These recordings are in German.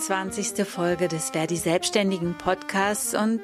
24. Folge des Verdi Selbstständigen Podcasts und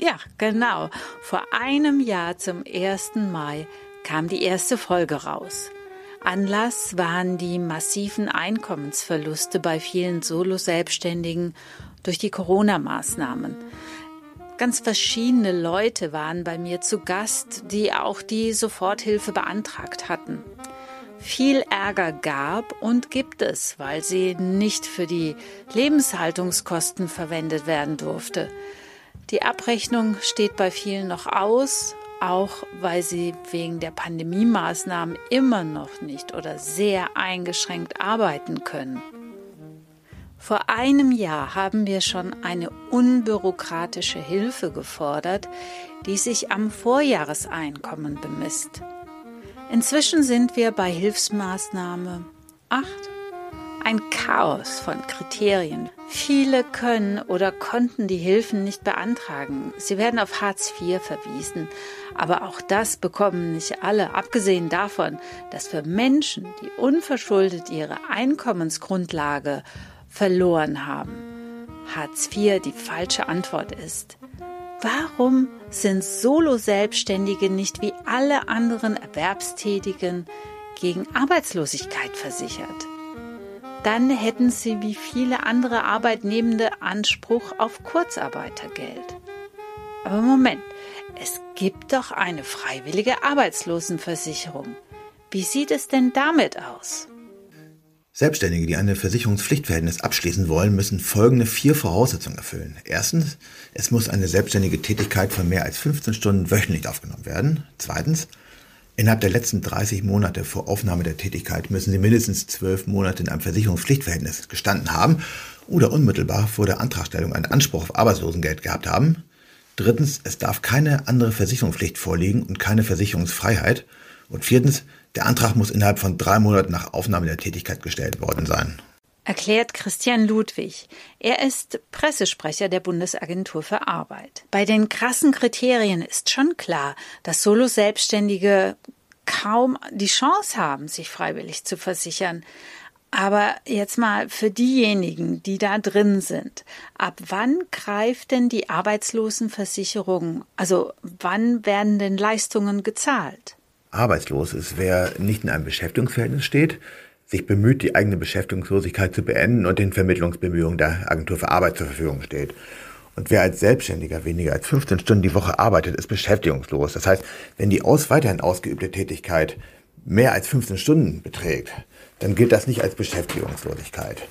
ja, genau, vor einem Jahr zum 1. Mai kam die erste Folge raus. Anlass waren die massiven Einkommensverluste bei vielen Solo-Selbstständigen durch die Corona-Maßnahmen. Ganz verschiedene Leute waren bei mir zu Gast, die auch die Soforthilfe beantragt hatten viel Ärger gab und gibt es, weil sie nicht für die Lebenshaltungskosten verwendet werden durfte. Die Abrechnung steht bei vielen noch aus, auch weil sie wegen der Pandemiemaßnahmen immer noch nicht oder sehr eingeschränkt arbeiten können. Vor einem Jahr haben wir schon eine unbürokratische Hilfe gefordert, die sich am Vorjahreseinkommen bemisst. Inzwischen sind wir bei Hilfsmaßnahme 8. Ein Chaos von Kriterien. Viele können oder konnten die Hilfen nicht beantragen. Sie werden auf Hartz IV verwiesen. Aber auch das bekommen nicht alle, abgesehen davon, dass für Menschen, die unverschuldet ihre Einkommensgrundlage verloren haben, Hartz IV die falsche Antwort ist. Warum sind Solo-Selbstständige nicht wie alle anderen Erwerbstätigen gegen Arbeitslosigkeit versichert? Dann hätten sie wie viele andere Arbeitnehmende Anspruch auf Kurzarbeitergeld. Aber Moment, es gibt doch eine freiwillige Arbeitslosenversicherung. Wie sieht es denn damit aus? Selbstständige, die eine Versicherungspflichtverhältnis abschließen wollen, müssen folgende vier Voraussetzungen erfüllen. Erstens, es muss eine selbstständige Tätigkeit von mehr als 15 Stunden wöchentlich aufgenommen werden. Zweitens, innerhalb der letzten 30 Monate vor Aufnahme der Tätigkeit müssen sie mindestens zwölf Monate in einem Versicherungspflichtverhältnis gestanden haben oder unmittelbar vor der Antragstellung einen Anspruch auf Arbeitslosengeld gehabt haben. Drittens, es darf keine andere Versicherungspflicht vorliegen und keine Versicherungsfreiheit. Und viertens, der Antrag muss innerhalb von drei Monaten nach Aufnahme der Tätigkeit gestellt worden sein. Erklärt Christian Ludwig. Er ist Pressesprecher der Bundesagentur für Arbeit. Bei den krassen Kriterien ist schon klar, dass Solo-Selbstständige kaum die Chance haben, sich freiwillig zu versichern. Aber jetzt mal für diejenigen, die da drin sind. Ab wann greift denn die Arbeitslosenversicherung? Also wann werden denn Leistungen gezahlt? Arbeitslos ist, wer nicht in einem Beschäftigungsverhältnis steht, sich bemüht, die eigene Beschäftigungslosigkeit zu beenden und den Vermittlungsbemühungen der Agentur für Arbeit zur Verfügung steht. Und wer als Selbstständiger weniger als 15 Stunden die Woche arbeitet, ist beschäftigungslos. Das heißt, wenn die aus weiterhin ausgeübte Tätigkeit mehr als 15 Stunden beträgt, dann gilt das nicht als Beschäftigungslosigkeit.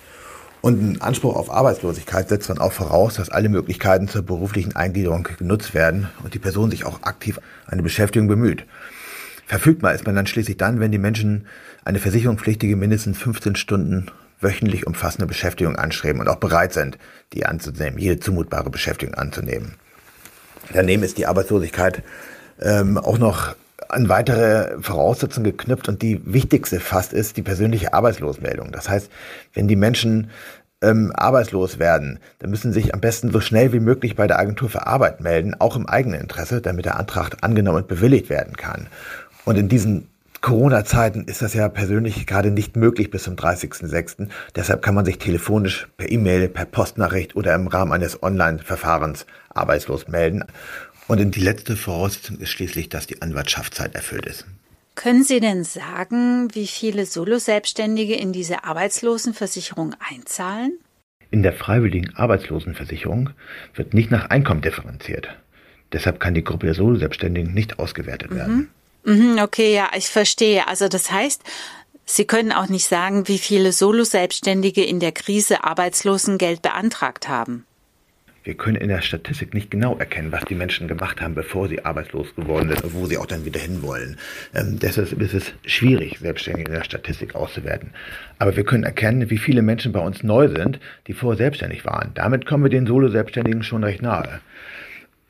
Und ein Anspruch auf Arbeitslosigkeit setzt dann auch voraus, dass alle Möglichkeiten zur beruflichen Eingliederung genutzt werden und die Person sich auch aktiv eine Beschäftigung bemüht. Verfügbar ist man dann schließlich dann, wenn die Menschen eine versicherungspflichtige mindestens 15 Stunden wöchentlich umfassende Beschäftigung anstreben und auch bereit sind, die anzunehmen, jede zumutbare Beschäftigung anzunehmen. Daneben ist die Arbeitslosigkeit ähm, auch noch an weitere Voraussetzungen geknüpft und die wichtigste fast ist die persönliche Arbeitslosmeldung. Das heißt, wenn die Menschen ähm, arbeitslos werden, dann müssen sie sich am besten so schnell wie möglich bei der Agentur für Arbeit melden, auch im eigenen Interesse, damit der Antrag angenommen und bewilligt werden kann. Und in diesen Corona-Zeiten ist das ja persönlich gerade nicht möglich bis zum 30.06. Deshalb kann man sich telefonisch per E-Mail, per Postnachricht oder im Rahmen eines Online-Verfahrens arbeitslos melden. Und die letzte Voraussetzung ist schließlich, dass die Anwartschaftszeit erfüllt ist. Können Sie denn sagen, wie viele Solo-Selbstständige in diese Arbeitslosenversicherung einzahlen? In der freiwilligen Arbeitslosenversicherung wird nicht nach Einkommen differenziert. Deshalb kann die Gruppe der Solo-Selbstständigen nicht ausgewertet werden. Mhm. Mhm, okay, ja, ich verstehe. Also das heißt, Sie können auch nicht sagen, wie viele Solo-Selbstständige in der Krise Arbeitslosengeld beantragt haben. Wir können in der Statistik nicht genau erkennen, was die Menschen gemacht haben, bevor sie arbeitslos geworden sind und wo sie auch dann wieder hinwollen. Ähm, deshalb ist es schwierig, Selbstständige in der Statistik auszuwerten. Aber wir können erkennen, wie viele Menschen bei uns neu sind, die vorher selbstständig waren. Damit kommen wir den Solo-Selbstständigen schon recht nahe.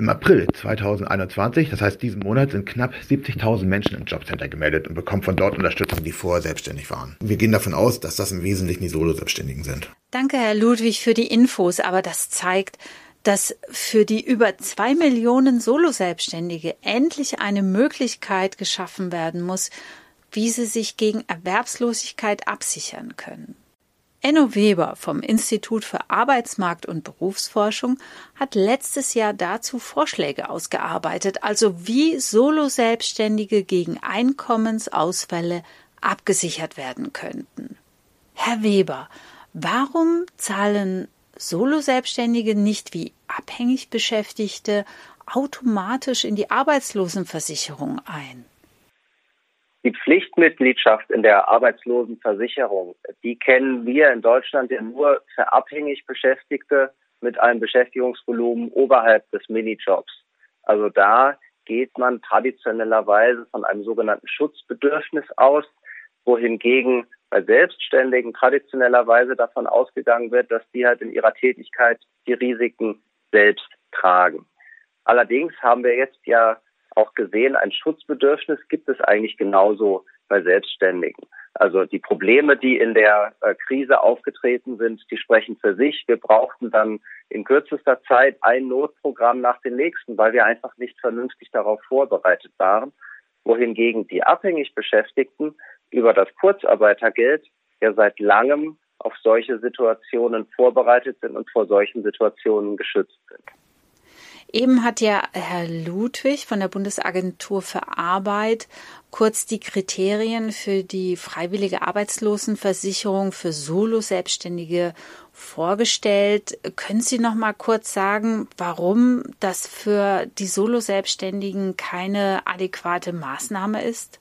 Im April 2021, das heißt diesen Monat, sind knapp 70.000 Menschen im Jobcenter gemeldet und bekommen von dort Unterstützung, die vorher selbstständig waren. Wir gehen davon aus, dass das im Wesentlichen die Solo-Selbstständigen sind. Danke, Herr Ludwig, für die Infos, aber das zeigt, dass für die über zwei Millionen Solo-Selbstständige endlich eine Möglichkeit geschaffen werden muss, wie sie sich gegen Erwerbslosigkeit absichern können. Enno Weber vom Institut für Arbeitsmarkt und Berufsforschung hat letztes Jahr dazu Vorschläge ausgearbeitet, also wie Solo-Selbstständige gegen Einkommensausfälle abgesichert werden könnten. Herr Weber, warum zahlen Solo-Selbstständige nicht wie abhängig Beschäftigte automatisch in die Arbeitslosenversicherung ein? Die Pflichtmitgliedschaft in der Arbeitslosenversicherung, die kennen wir in Deutschland ja nur für abhängig Beschäftigte mit einem Beschäftigungsvolumen oberhalb des Minijobs. Also da geht man traditionellerweise von einem sogenannten Schutzbedürfnis aus, wohingegen bei Selbstständigen traditionellerweise davon ausgegangen wird, dass die halt in ihrer Tätigkeit die Risiken selbst tragen. Allerdings haben wir jetzt ja auch gesehen, ein Schutzbedürfnis gibt es eigentlich genauso bei Selbstständigen. Also die Probleme, die in der äh, Krise aufgetreten sind, die sprechen für sich. Wir brauchten dann in kürzester Zeit ein Notprogramm nach dem nächsten, weil wir einfach nicht vernünftig darauf vorbereitet waren. Wohingegen die abhängig Beschäftigten über das Kurzarbeitergeld ja seit langem auf solche Situationen vorbereitet sind und vor solchen Situationen geschützt sind. Eben hat ja Herr Ludwig von der Bundesagentur für Arbeit kurz die Kriterien für die freiwillige Arbeitslosenversicherung für Solo-Selbstständige vorgestellt. Können Sie noch mal kurz sagen, warum das für die Solo-Selbstständigen keine adäquate Maßnahme ist?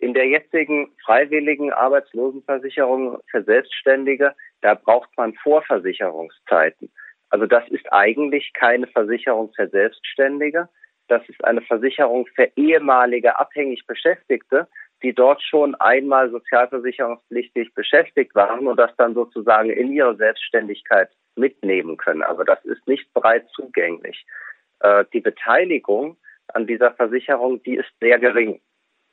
In der jetzigen freiwilligen Arbeitslosenversicherung für Selbstständige, da braucht man Vorversicherungszeiten. Also das ist eigentlich keine Versicherung für Selbstständige. Das ist eine Versicherung für ehemalige abhängig Beschäftigte, die dort schon einmal sozialversicherungspflichtig beschäftigt waren und das dann sozusagen in ihre Selbstständigkeit mitnehmen können. Aber das ist nicht breit zugänglich. Äh, die Beteiligung an dieser Versicherung, die ist sehr gering.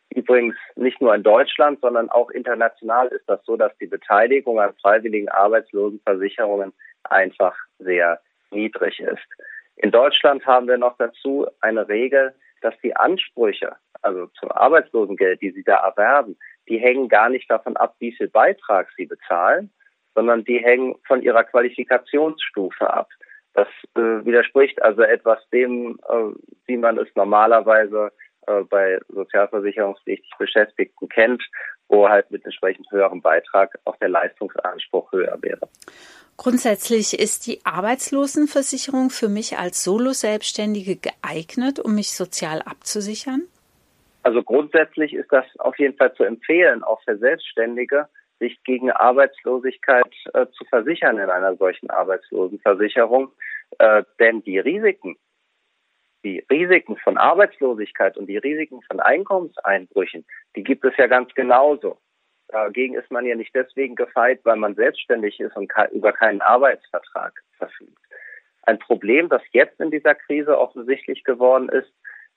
Übrigens nicht nur in Deutschland, sondern auch international ist das so, dass die Beteiligung an freiwilligen Arbeitslosenversicherungen einfach sehr niedrig ist. In Deutschland haben wir noch dazu eine Regel, dass die Ansprüche, also zum Arbeitslosengeld, die Sie da erwerben, die hängen gar nicht davon ab, wie viel Beitrag Sie bezahlen, sondern die hängen von Ihrer Qualifikationsstufe ab. Das äh, widerspricht also etwas dem, äh, wie man es normalerweise äh, bei sozialversicherungspflichtig Beschäftigten kennt, wo halt mit entsprechend höherem Beitrag auch der Leistungsanspruch höher wäre. Grundsätzlich ist die Arbeitslosenversicherung für mich als Solo-Selbstständige geeignet, um mich sozial abzusichern? Also grundsätzlich ist das auf jeden Fall zu empfehlen, auch für Selbstständige, sich gegen Arbeitslosigkeit äh, zu versichern in einer solchen Arbeitslosenversicherung. Äh, denn die Risiken, die Risiken von Arbeitslosigkeit und die Risiken von Einkommenseinbrüchen, die gibt es ja ganz genauso. Dagegen ist man ja nicht deswegen gefeit, weil man selbstständig ist und über keinen Arbeitsvertrag verfügt. Ein Problem, das jetzt in dieser Krise offensichtlich geworden ist,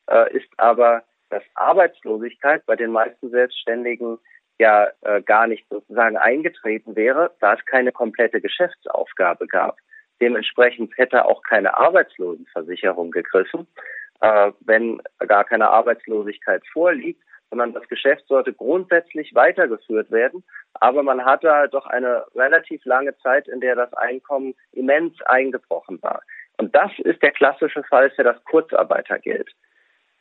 äh, ist aber, dass Arbeitslosigkeit bei den meisten Selbstständigen ja äh, gar nicht sozusagen eingetreten wäre, da es keine komplette Geschäftsaufgabe gab. Dementsprechend hätte auch keine Arbeitslosenversicherung gegriffen, äh, wenn gar keine Arbeitslosigkeit vorliegt sondern das Geschäft sollte grundsätzlich weitergeführt werden. Aber man hatte halt doch eine relativ lange Zeit, in der das Einkommen immens eingebrochen war. Und das ist der klassische Fall für das Kurzarbeitergeld.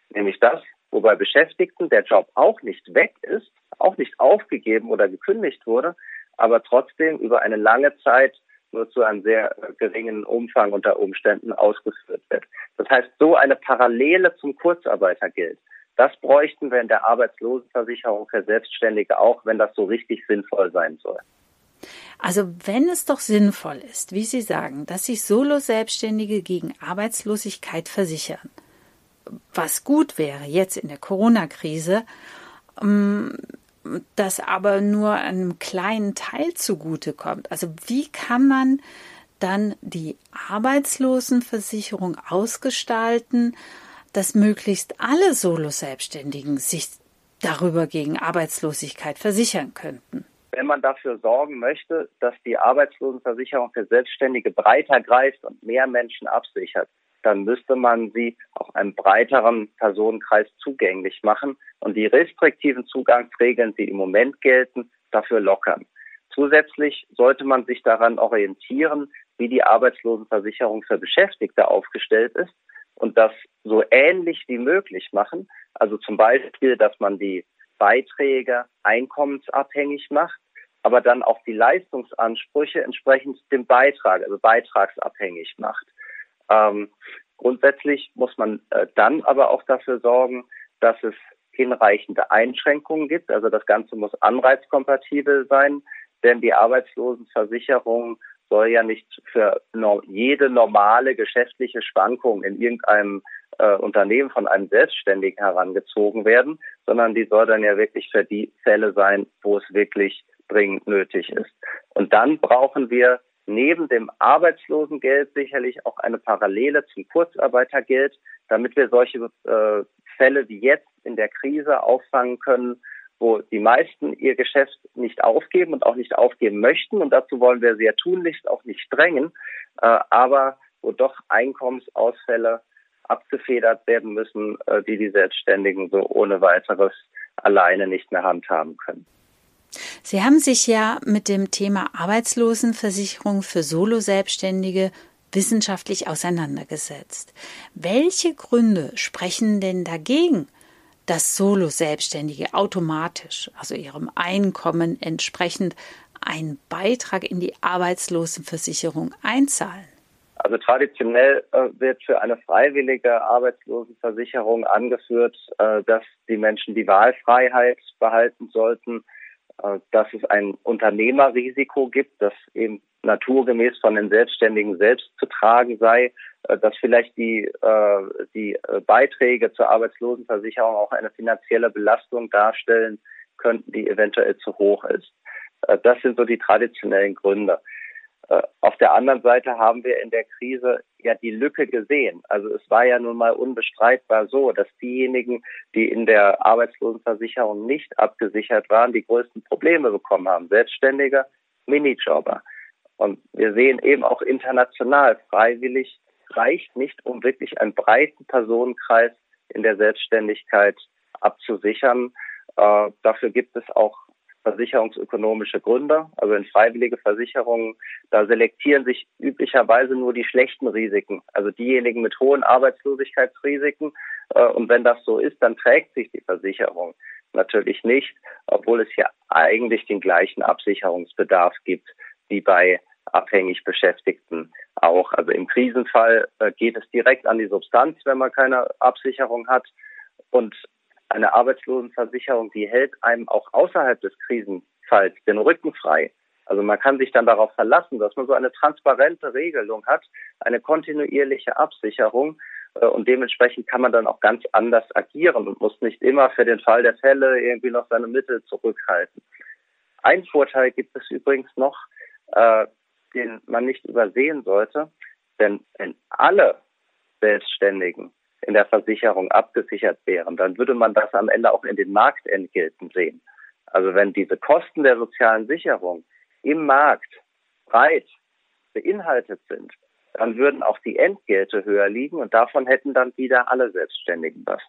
Nämlich das, wo bei Beschäftigten der Job auch nicht weg ist, auch nicht aufgegeben oder gekündigt wurde, aber trotzdem über eine lange Zeit nur zu einem sehr geringen Umfang unter Umständen ausgeführt wird. Das heißt, so eine Parallele zum Kurzarbeitergeld, das bräuchten wir in der Arbeitslosenversicherung für Selbstständige auch, wenn das so richtig sinnvoll sein soll. Also wenn es doch sinnvoll ist, wie Sie sagen, dass sich Solo-Selbstständige gegen Arbeitslosigkeit versichern, was gut wäre jetzt in der Corona-Krise, ähm, das aber nur einem kleinen Teil zugutekommt. Also wie kann man dann die Arbeitslosenversicherung ausgestalten, dass möglichst alle Solo-Selbstständigen sich darüber gegen Arbeitslosigkeit versichern könnten. Wenn man dafür sorgen möchte, dass die Arbeitslosenversicherung für Selbstständige breiter greift und mehr Menschen absichert, dann müsste man sie auch einem breiteren Personenkreis zugänglich machen und die restriktiven Zugangsregeln, die im Moment gelten, dafür lockern. zusätzlich sollte man sich daran orientieren, wie die Arbeitslosenversicherung für Beschäftigte aufgestellt ist und das so ähnlich wie möglich machen. Also zum Beispiel, dass man die Beiträge einkommensabhängig macht, aber dann auch die Leistungsansprüche entsprechend dem Beitrag, also beitragsabhängig macht. Ähm, grundsätzlich muss man äh, dann aber auch dafür sorgen, dass es hinreichende Einschränkungen gibt. Also das Ganze muss anreizkompatibel sein, denn die Arbeitslosenversicherung soll ja nicht für jede normale geschäftliche Schwankung in irgendeinem äh, Unternehmen von einem Selbstständigen herangezogen werden, sondern die soll dann ja wirklich für die Fälle sein, wo es wirklich dringend nötig ist. Und dann brauchen wir neben dem Arbeitslosengeld sicherlich auch eine Parallele zum Kurzarbeitergeld, damit wir solche äh, Fälle wie jetzt in der Krise auffangen können, wo die meisten ihr Geschäft nicht aufgeben und auch nicht aufgeben möchten. Und dazu wollen wir sehr tunlichst auch nicht drängen, äh, aber wo doch Einkommensausfälle abgefedert werden müssen, äh, die die Selbstständigen so ohne weiteres alleine nicht mehr handhaben können. Sie haben sich ja mit dem Thema Arbeitslosenversicherung für Solo-Selbstständige wissenschaftlich auseinandergesetzt. Welche Gründe sprechen denn dagegen, dass Solo-Selbstständige automatisch, also ihrem Einkommen entsprechend, einen Beitrag in die Arbeitslosenversicherung einzahlen? Also traditionell äh, wird für eine freiwillige Arbeitslosenversicherung angeführt, äh, dass die Menschen die Wahlfreiheit behalten sollten, äh, dass es ein Unternehmerrisiko gibt, das eben naturgemäß von den Selbstständigen selbst zu tragen sei, dass vielleicht die, äh, die Beiträge zur Arbeitslosenversicherung auch eine finanzielle Belastung darstellen könnten, die eventuell zu hoch ist. Das sind so die traditionellen Gründe. Äh, auf der anderen Seite haben wir in der Krise ja die Lücke gesehen. Also es war ja nun mal unbestreitbar so, dass diejenigen, die in der Arbeitslosenversicherung nicht abgesichert waren, die größten Probleme bekommen haben. Selbstständige, Minijobber. Und wir sehen eben auch international, freiwillig reicht nicht, um wirklich einen breiten Personenkreis in der Selbstständigkeit abzusichern. Äh, dafür gibt es auch versicherungsökonomische Gründe. Also in freiwillige Versicherungen, da selektieren sich üblicherweise nur die schlechten Risiken, also diejenigen mit hohen Arbeitslosigkeitsrisiken. Äh, und wenn das so ist, dann trägt sich die Versicherung natürlich nicht, obwohl es ja eigentlich den gleichen Absicherungsbedarf gibt wie bei abhängig Beschäftigten auch. Also im Krisenfall äh, geht es direkt an die Substanz, wenn man keine Absicherung hat. Und eine Arbeitslosenversicherung, die hält einem auch außerhalb des Krisenfalls den Rücken frei. Also man kann sich dann darauf verlassen, dass man so eine transparente Regelung hat, eine kontinuierliche Absicherung äh, und dementsprechend kann man dann auch ganz anders agieren und muss nicht immer für den Fall der Fälle irgendwie noch seine Mittel zurückhalten. Ein Vorteil gibt es übrigens noch, äh, den man nicht übersehen sollte, denn wenn alle Selbstständigen in der Versicherung abgesichert wären, dann würde man das am Ende auch in den Marktentgelten sehen. Also wenn diese Kosten der sozialen Sicherung im Markt breit beinhaltet sind, dann würden auch die Entgelte höher liegen und davon hätten dann wieder alle Selbstständigen was.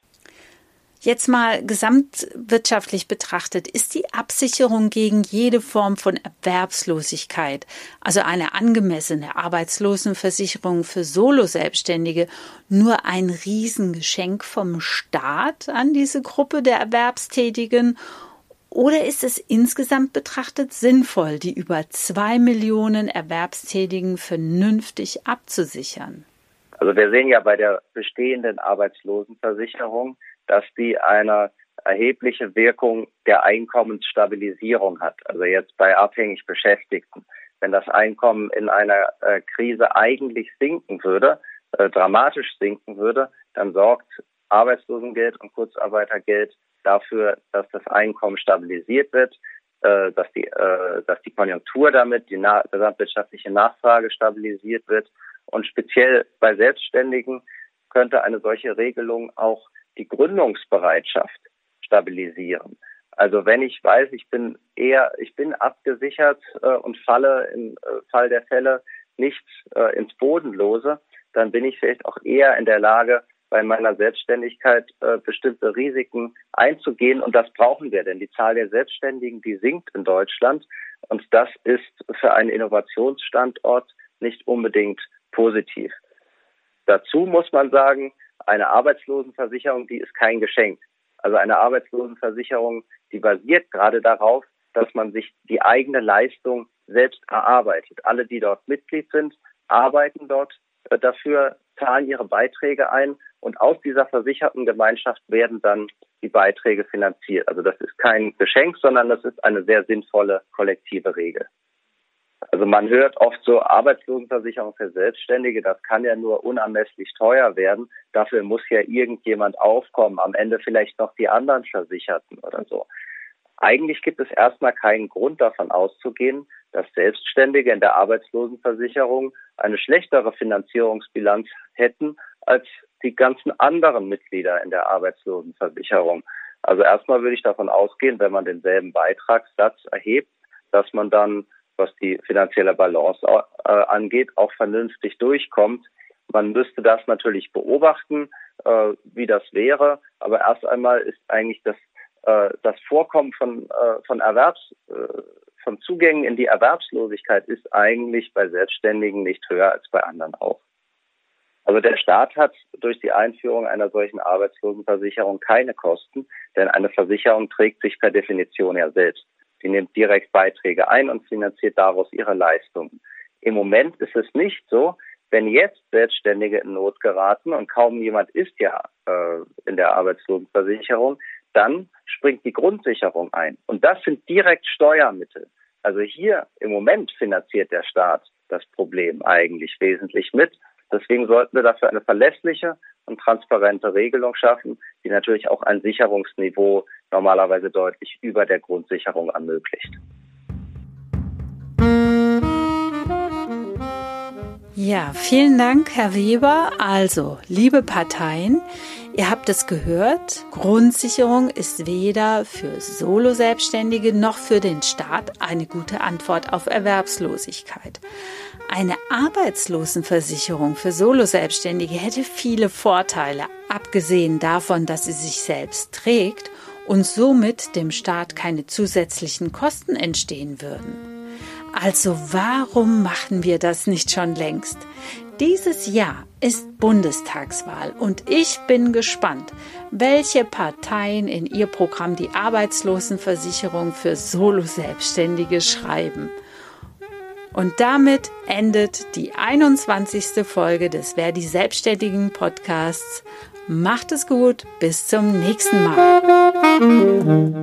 Jetzt mal gesamtwirtschaftlich betrachtet, ist die Absicherung gegen jede Form von Erwerbslosigkeit, also eine angemessene Arbeitslosenversicherung für Solo-Selbstständige, nur ein Riesengeschenk vom Staat an diese Gruppe der Erwerbstätigen? Oder ist es insgesamt betrachtet sinnvoll, die über zwei Millionen Erwerbstätigen vernünftig abzusichern? Also wir sehen ja bei der bestehenden Arbeitslosenversicherung, dass die eine erhebliche Wirkung der Einkommensstabilisierung hat. Also jetzt bei abhängig Beschäftigten. Wenn das Einkommen in einer äh, Krise eigentlich sinken würde, äh, dramatisch sinken würde, dann sorgt Arbeitslosengeld und Kurzarbeitergeld dafür, dass das Einkommen stabilisiert wird, äh, dass die, dass die Konjunktur damit, die gesamtwirtschaftliche Nachfrage stabilisiert wird. Und speziell bei Selbstständigen könnte eine solche Regelung auch die Gründungsbereitschaft stabilisieren. Also wenn ich weiß, ich bin eher, ich bin abgesichert äh, und falle im äh, Fall der Fälle nicht äh, ins Bodenlose, dann bin ich vielleicht auch eher in der Lage, bei meiner Selbstständigkeit äh, bestimmte Risiken einzugehen. Und das brauchen wir, denn die Zahl der Selbstständigen, die sinkt in Deutschland. Und das ist für einen Innovationsstandort nicht unbedingt positiv. Dazu muss man sagen, eine Arbeitslosenversicherung, die ist kein Geschenk. Also eine Arbeitslosenversicherung, die basiert gerade darauf, dass man sich die eigene Leistung selbst erarbeitet. Alle, die dort Mitglied sind, arbeiten dort äh, dafür, zahlen ihre Beiträge ein und aus dieser versicherten Gemeinschaft werden dann die Beiträge finanziert. Also das ist kein Geschenk, sondern das ist eine sehr sinnvolle kollektive Regel. Also man hört oft so Arbeitslosenversicherung für Selbstständige, das kann ja nur unermesslich teuer werden. Dafür muss ja irgendjemand aufkommen, am Ende vielleicht noch die anderen Versicherten oder so. Eigentlich gibt es erstmal keinen Grund davon auszugehen, dass Selbstständige in der Arbeitslosenversicherung eine schlechtere Finanzierungsbilanz hätten als die ganzen anderen Mitglieder in der Arbeitslosenversicherung. Also erstmal würde ich davon ausgehen, wenn man denselben Beitragssatz erhebt, dass man dann, was die finanzielle Balance äh, angeht, auch vernünftig durchkommt. Man müsste das natürlich beobachten, äh, wie das wäre. Aber erst einmal ist eigentlich das äh, das Vorkommen von, äh, von Erwerbs, äh, von Zugängen in die Erwerbslosigkeit ist eigentlich bei Selbstständigen nicht höher als bei anderen auch. Also der Staat hat durch die Einführung einer solchen Arbeitslosenversicherung keine Kosten, denn eine Versicherung trägt sich per Definition ja selbst. Sie nimmt direkt Beiträge ein und finanziert daraus ihre Leistungen. Im Moment ist es nicht so, wenn jetzt Selbstständige in Not geraten und kaum jemand ist ja äh, in der Arbeitslosenversicherung, dann springt die Grundsicherung ein. Und das sind direkt Steuermittel. Also hier im Moment finanziert der Staat das Problem eigentlich wesentlich mit. Deswegen sollten wir dafür eine verlässliche und transparente Regelung schaffen, die natürlich auch ein Sicherungsniveau normalerweise deutlich über der Grundsicherung ermöglicht. Ja, vielen Dank, Herr Weber. Also, liebe Parteien, Ihr habt es gehört, Grundsicherung ist weder für Solo-Selbstständige noch für den Staat eine gute Antwort auf Erwerbslosigkeit. Eine Arbeitslosenversicherung für Solo-Selbstständige hätte viele Vorteile, abgesehen davon, dass sie sich selbst trägt und somit dem Staat keine zusätzlichen Kosten entstehen würden. Also warum machen wir das nicht schon längst? Dieses Jahr ist Bundestagswahl und ich bin gespannt, welche Parteien in ihr Programm die Arbeitslosenversicherung für Solo-Selbstständige schreiben. Und damit endet die 21. Folge des Verdi Selbstständigen Podcasts. Macht es gut, bis zum nächsten Mal.